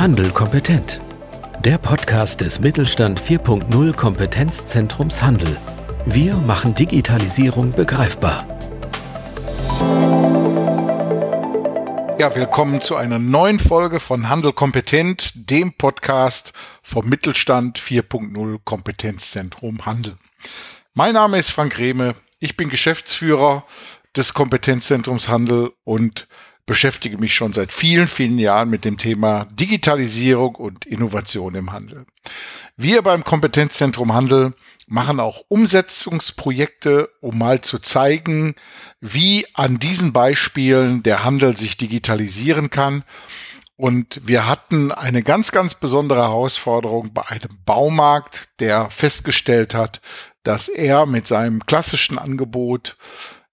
Handel kompetent. Der Podcast des Mittelstand 4.0 Kompetenzzentrums Handel. Wir machen Digitalisierung begreifbar. Ja, willkommen zu einer neuen Folge von Handel kompetent, dem Podcast vom Mittelstand 4.0 Kompetenzzentrum Handel. Mein Name ist Frank Rehme. Ich bin Geschäftsführer des Kompetenzzentrums Handel und beschäftige mich schon seit vielen, vielen Jahren mit dem Thema Digitalisierung und Innovation im Handel. Wir beim Kompetenzzentrum Handel machen auch Umsetzungsprojekte, um mal zu zeigen, wie an diesen Beispielen der Handel sich digitalisieren kann. Und wir hatten eine ganz, ganz besondere Herausforderung bei einem Baumarkt, der festgestellt hat, dass er mit seinem klassischen Angebot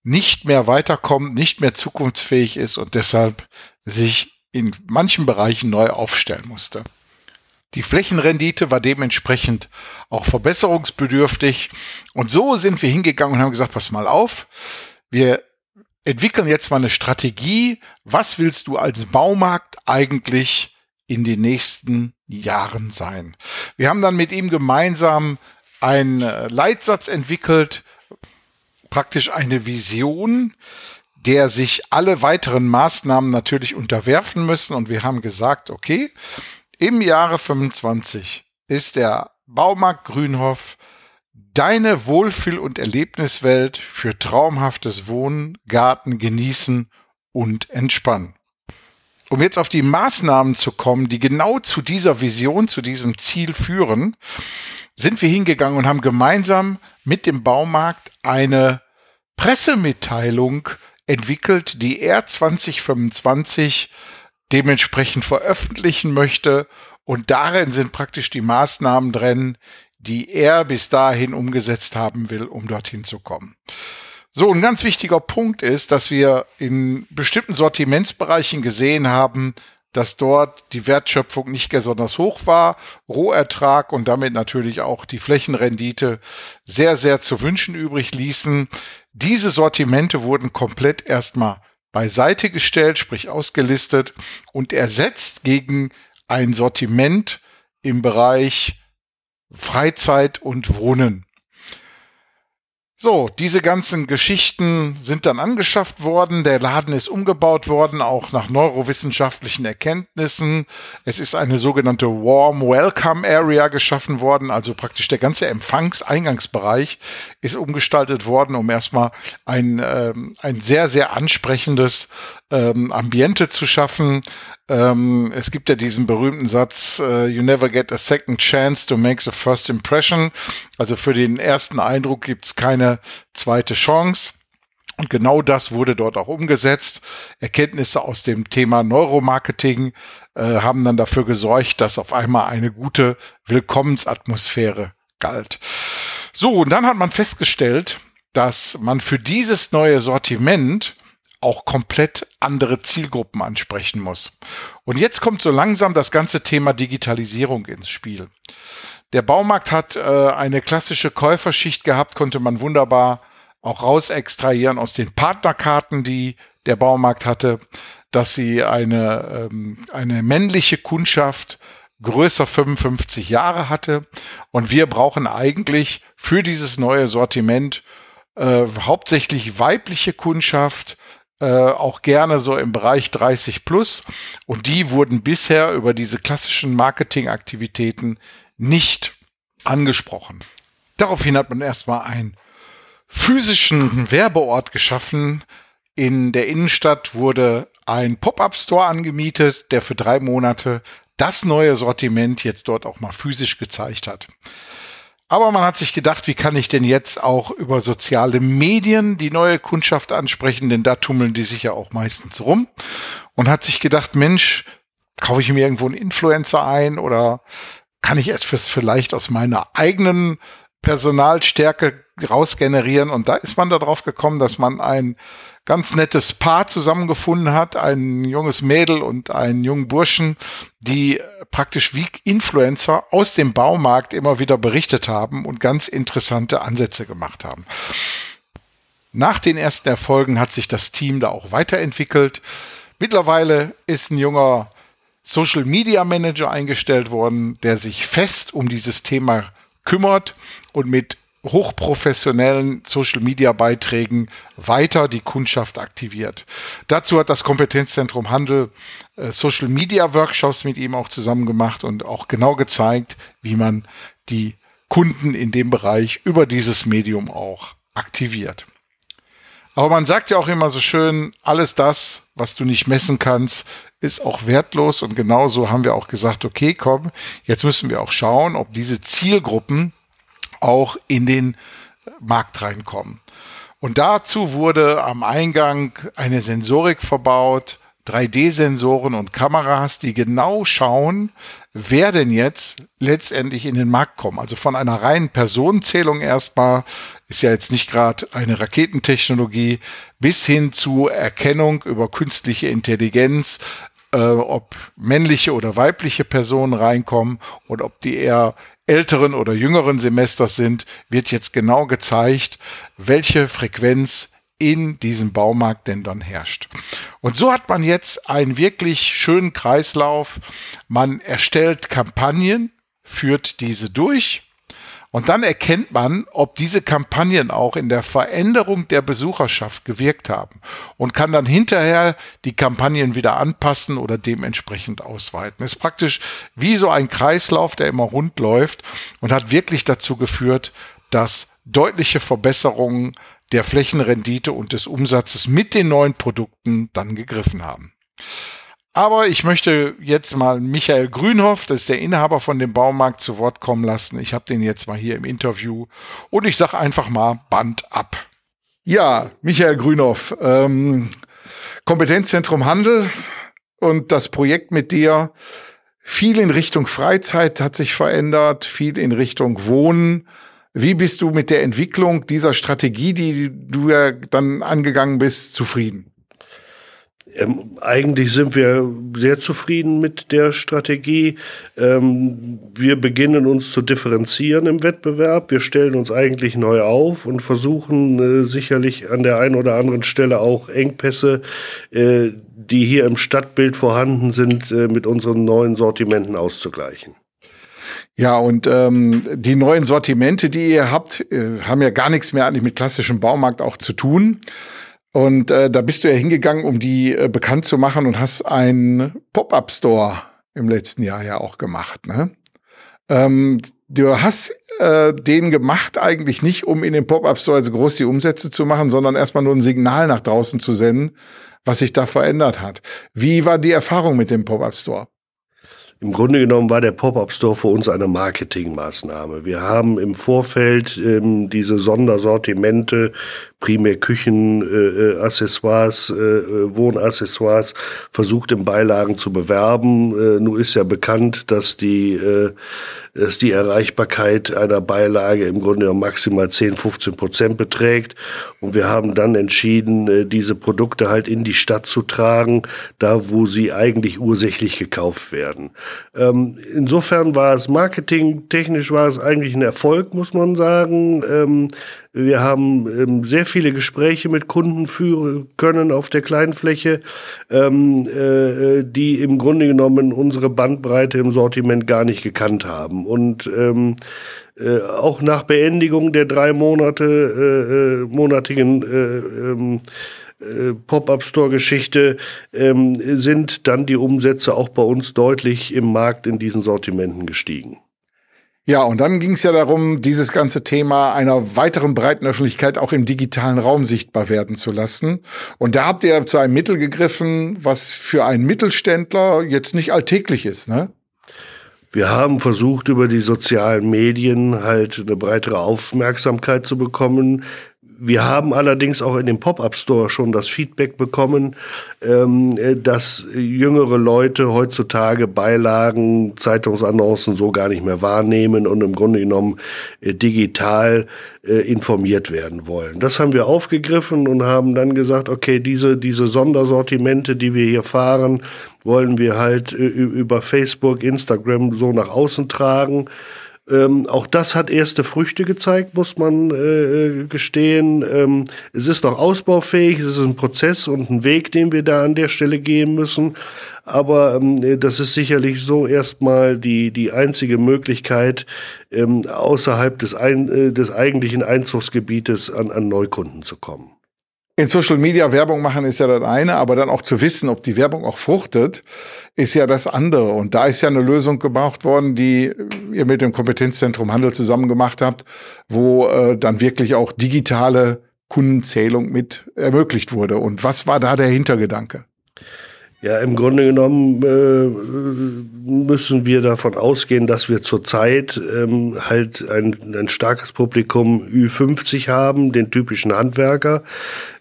nicht mehr weiterkommt, nicht mehr zukunftsfähig ist und deshalb sich in manchen Bereichen neu aufstellen musste. Die Flächenrendite war dementsprechend auch verbesserungsbedürftig. Und so sind wir hingegangen und haben gesagt, pass mal auf, wir entwickeln jetzt mal eine Strategie. Was willst du als Baumarkt eigentlich in den nächsten Jahren sein? Wir haben dann mit ihm gemeinsam einen Leitsatz entwickelt, praktisch eine Vision, der sich alle weiteren Maßnahmen natürlich unterwerfen müssen. Und wir haben gesagt, okay, im Jahre 25 ist der Baumarkt Grünhof deine Wohlfühl- und Erlebniswelt für traumhaftes Wohnen, Garten, Genießen und Entspannen. Um jetzt auf die Maßnahmen zu kommen, die genau zu dieser Vision, zu diesem Ziel führen, sind wir hingegangen und haben gemeinsam mit dem Baumarkt eine Pressemitteilung entwickelt, die er 2025 dementsprechend veröffentlichen möchte. Und darin sind praktisch die Maßnahmen drin, die er bis dahin umgesetzt haben will, um dorthin zu kommen. So, ein ganz wichtiger Punkt ist, dass wir in bestimmten Sortimentsbereichen gesehen haben, dass dort die Wertschöpfung nicht besonders hoch war, Rohertrag und damit natürlich auch die Flächenrendite sehr, sehr zu wünschen übrig ließen. Diese Sortimente wurden komplett erstmal beiseite gestellt, sprich ausgelistet und ersetzt gegen ein Sortiment im Bereich Freizeit und Wohnen. So, diese ganzen Geschichten sind dann angeschafft worden. Der Laden ist umgebaut worden, auch nach neurowissenschaftlichen Erkenntnissen. Es ist eine sogenannte Warm Welcome Area geschaffen worden, also praktisch der ganze Empfangseingangsbereich ist umgestaltet worden, um erstmal ein, ähm, ein sehr, sehr ansprechendes ähm, Ambiente zu schaffen. Ähm, es gibt ja diesen berühmten Satz, uh, you never get a second chance to make the first impression. Also für den ersten Eindruck gibt's keine zweite Chance. Und genau das wurde dort auch umgesetzt. Erkenntnisse aus dem Thema Neuromarketing äh, haben dann dafür gesorgt, dass auf einmal eine gute Willkommensatmosphäre galt. So, und dann hat man festgestellt, dass man für dieses neue Sortiment auch komplett andere Zielgruppen ansprechen muss. Und jetzt kommt so langsam das ganze Thema Digitalisierung ins Spiel. Der Baumarkt hat äh, eine klassische Käuferschicht gehabt, konnte man wunderbar auch raus extrahieren aus den Partnerkarten, die der Baumarkt hatte, dass sie eine, ähm, eine männliche Kundschaft größer 55 Jahre hatte. Und wir brauchen eigentlich für dieses neue Sortiment äh, hauptsächlich weibliche Kundschaft, äh, auch gerne so im Bereich 30 plus. Und die wurden bisher über diese klassischen Marketingaktivitäten nicht angesprochen. Daraufhin hat man erstmal einen physischen Werbeort geschaffen. In der Innenstadt wurde ein Pop-up-Store angemietet, der für drei Monate das neue Sortiment jetzt dort auch mal physisch gezeigt hat. Aber man hat sich gedacht, wie kann ich denn jetzt auch über soziale Medien die neue Kundschaft ansprechen, denn da tummeln die sich ja auch meistens rum. Und hat sich gedacht, Mensch, kaufe ich mir irgendwo einen Influencer ein oder kann ich es vielleicht aus meiner eigenen Personalstärke rausgenerieren? Und da ist man darauf gekommen, dass man ein ganz nettes Paar zusammengefunden hat, ein junges Mädel und einen jungen Burschen, die praktisch wie Influencer aus dem Baumarkt immer wieder berichtet haben und ganz interessante Ansätze gemacht haben. Nach den ersten Erfolgen hat sich das Team da auch weiterentwickelt. Mittlerweile ist ein junger Social Media Manager eingestellt worden, der sich fest um dieses Thema kümmert und mit hochprofessionellen Social Media Beiträgen weiter die Kundschaft aktiviert. Dazu hat das Kompetenzzentrum Handel äh, Social Media Workshops mit ihm auch zusammen gemacht und auch genau gezeigt, wie man die Kunden in dem Bereich über dieses Medium auch aktiviert. Aber man sagt ja auch immer so schön, alles das, was du nicht messen kannst, ist auch wertlos. Und genauso haben wir auch gesagt, okay, komm, jetzt müssen wir auch schauen, ob diese Zielgruppen auch in den Markt reinkommen. Und dazu wurde am Eingang eine Sensorik verbaut, 3D-Sensoren und Kameras, die genau schauen, wer denn jetzt letztendlich in den Markt kommt. Also von einer reinen Personenzählung erstmal, ist ja jetzt nicht gerade eine Raketentechnologie, bis hin zu Erkennung über künstliche Intelligenz, äh, ob männliche oder weibliche Personen reinkommen und ob die eher älteren oder jüngeren Semesters sind, wird jetzt genau gezeigt, welche Frequenz in diesem Baumarkt denn dann herrscht. Und so hat man jetzt einen wirklich schönen Kreislauf. Man erstellt Kampagnen, führt diese durch und dann erkennt man, ob diese Kampagnen auch in der Veränderung der Besucherschaft gewirkt haben und kann dann hinterher die Kampagnen wieder anpassen oder dementsprechend ausweiten. Ist praktisch wie so ein Kreislauf, der immer rund läuft und hat wirklich dazu geführt, dass deutliche Verbesserungen der Flächenrendite und des Umsatzes mit den neuen Produkten dann gegriffen haben. Aber ich möchte jetzt mal Michael Grünhoff, das ist der Inhaber von dem Baumarkt, zu Wort kommen lassen. Ich habe den jetzt mal hier im Interview und ich sage einfach mal Band ab. Ja, Michael Grünhoff, ähm, Kompetenzzentrum Handel und das Projekt mit dir. Viel in Richtung Freizeit hat sich verändert, viel in Richtung Wohnen. Wie bist du mit der Entwicklung dieser Strategie, die du ja dann angegangen bist, zufrieden? Ähm, eigentlich sind wir sehr zufrieden mit der Strategie. Ähm, wir beginnen uns zu differenzieren im Wettbewerb. Wir stellen uns eigentlich neu auf und versuchen äh, sicherlich an der einen oder anderen Stelle auch Engpässe, äh, die hier im Stadtbild vorhanden sind, äh, mit unseren neuen Sortimenten auszugleichen. Ja, und ähm, die neuen Sortimente, die ihr habt, äh, haben ja gar nichts mehr eigentlich mit klassischem Baumarkt auch zu tun. Und äh, da bist du ja hingegangen, um die äh, bekannt zu machen und hast einen Pop-up-Store im letzten Jahr ja auch gemacht. Ne? Ähm, du hast äh, den gemacht eigentlich nicht, um in den Pop-up-Store also groß die Umsätze zu machen, sondern erstmal nur ein Signal nach draußen zu senden, was sich da verändert hat. Wie war die Erfahrung mit dem Pop-up-Store? Im Grunde genommen war der Pop-up-Store für uns eine Marketingmaßnahme. Wir haben im Vorfeld ähm, diese Sondersortimente, primär Küchenaccessoires, äh, äh, äh, Wohnaccessoires, versucht im Beilagen zu bewerben. Äh, nun ist ja bekannt, dass die äh, dass die Erreichbarkeit einer Beilage im Grunde maximal 10, 15 Prozent beträgt. Und wir haben dann entschieden, äh, diese Produkte halt in die Stadt zu tragen, da wo sie eigentlich ursächlich gekauft werden. Ähm, insofern war es marketingtechnisch war es eigentlich ein Erfolg, muss man sagen. Ähm, wir haben ähm, sehr viele Gespräche mit Kunden führen können auf der Kleinfläche, ähm, äh, die im Grunde genommen unsere Bandbreite im Sortiment gar nicht gekannt haben. Und ähm, äh, auch nach Beendigung der drei Monate, äh, äh monatigen äh, ähm, äh, Pop-up-Store-Geschichte ähm, sind dann die Umsätze auch bei uns deutlich im Markt in diesen Sortimenten gestiegen. Ja, und dann ging es ja darum, dieses ganze Thema einer weiteren breiten Öffentlichkeit auch im digitalen Raum sichtbar werden zu lassen. Und da habt ihr zu einem Mittel gegriffen, was für einen Mittelständler jetzt nicht alltäglich ist, ne? Wir haben versucht, über die sozialen Medien halt eine breitere Aufmerksamkeit zu bekommen. Wir haben allerdings auch in dem Pop-up-Store schon das Feedback bekommen, ähm, äh, dass jüngere Leute heutzutage Beilagen, Zeitungsannoncen so gar nicht mehr wahrnehmen und im Grunde genommen äh, digital äh, informiert werden wollen. Das haben wir aufgegriffen und haben dann gesagt, okay, diese, diese Sondersortimente, die wir hier fahren, wollen wir halt über Facebook, Instagram so nach außen tragen Ähm, auch das hat erste Früchte gezeigt, muss man äh, gestehen. Ähm, es ist noch ausbaufähig, es ist ein Prozess und ein Weg, den wir da an der Stelle gehen müssen. Aber ähm, das ist sicherlich so erstmal die, die einzige Möglichkeit, ähm, außerhalb des, ein, äh, des eigentlichen Einzugsgebietes an, an Neukunden zu kommen in Social Media Werbung machen ist ja das eine, aber dann auch zu wissen, ob die Werbung auch fruchtet, ist ja das andere. Und da ist ja eine Lösung gebraucht worden, die ihr mit dem Kompetenzzentrum Handel zusammen gemacht habt, wo äh, dann wirklich auch digitale Kundenzählung mit ermöglicht wurde. Und was war da der Hintergedanke? Ja, im Grunde genommen äh, müssen wir davon ausgehen, dass wir zurzeit ähm, halt ein, ein starkes Publikum Ü50 haben, den typischen Handwerker.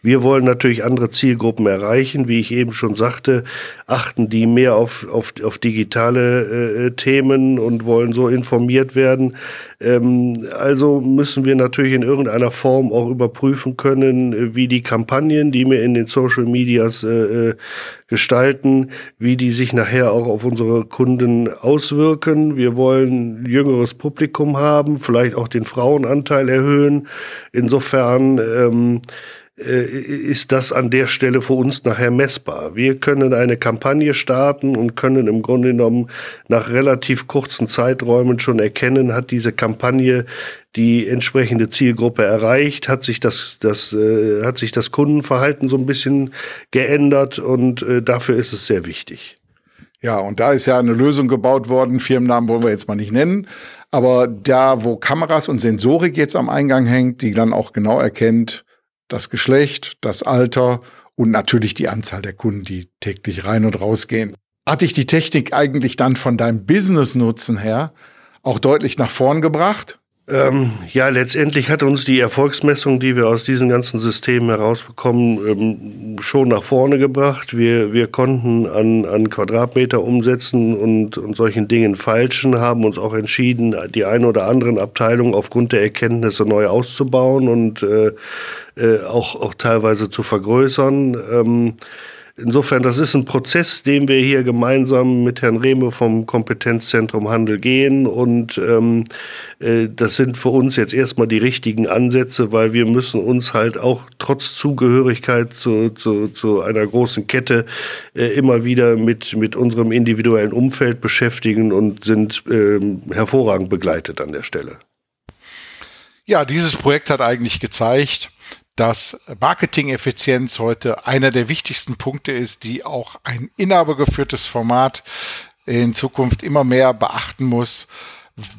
Wir wollen natürlich andere Zielgruppen erreichen, wie ich eben schon sagte, achten die mehr auf, auf, auf digitale äh, Themen und wollen so informiert werden. Ähm, also müssen wir natürlich in irgendeiner Form auch überprüfen können, wie die Kampagnen, die wir in den Social Medias äh, äh gestalten, wie die sich nachher auch auf unsere Kunden auswirken. Wir wollen jüngeres Publikum haben, vielleicht auch den Frauenanteil erhöhen. Insofern ähm, äh, ist das an der Stelle für uns nachher messbar. Wir können eine Kampagne starten und können im Grunde genommen nach relativ kurzen Zeiträumen schon erkennen, hat diese Kampagne die entsprechende Zielgruppe erreicht, hat sich das, das, äh, hat sich das Kundenverhalten so ein bisschen geändert und äh, dafür ist es sehr wichtig. Ja, und da ist ja eine Lösung gebaut worden, Firmennamen wollen wir jetzt mal nicht nennen, aber da, wo Kameras und Sensorik jetzt am Eingang hängt, die dann auch genau erkennt, das Geschlecht, das Alter und natürlich die Anzahl der Kunden, die täglich rein und rausgehen. Hat dich die Technik eigentlich dann von deinem Business-Nutzen her auch deutlich nach vorn gebracht? Ähm, ja, letztendlich hat uns die Erfolgsmessung, die wir aus diesen ganzen Systemen herausbekommen, ähm, schon nach vorne gebracht. Wir, wir konnten an, an Quadratmeter umsetzen und, und solchen Dingen falschen, haben uns auch entschieden, die eine oder anderen Abteilungen aufgrund der Erkenntnisse neu auszubauen und äh, äh, auch, auch teilweise zu vergrößern. Ähm, Insofern, das ist ein Prozess, den wir hier gemeinsam mit Herrn Rehme vom Kompetenzzentrum Handel gehen. Und ähm, äh, das sind für uns jetzt erstmal die richtigen Ansätze, weil wir müssen uns halt auch trotz Zugehörigkeit zu, zu, zu einer großen Kette äh, immer wieder mit, mit unserem individuellen Umfeld beschäftigen und sind ähm, hervorragend begleitet an der Stelle. Ja, dieses Projekt hat eigentlich gezeigt, dass Marketing-Effizienz heute einer der wichtigsten Punkte ist, die auch ein inhabergeführtes Format in Zukunft immer mehr beachten muss.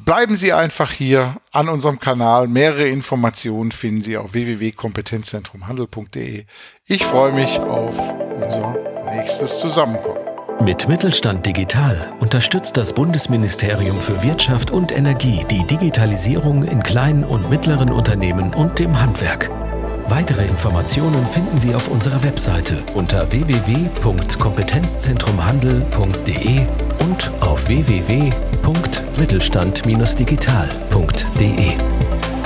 Bleiben Sie einfach hier an unserem Kanal. Mehrere Informationen finden Sie auf www.kompetenzzentrumhandel.de. Ich freue mich auf unser nächstes Zusammenkommen. Mit Mittelstand Digital unterstützt das Bundesministerium für Wirtschaft und Energie die Digitalisierung in kleinen und mittleren Unternehmen und dem Handwerk. Weitere Informationen finden Sie auf unserer Webseite unter www.kompetenzzentrumhandel.de und auf www.mittelstand-digital.de.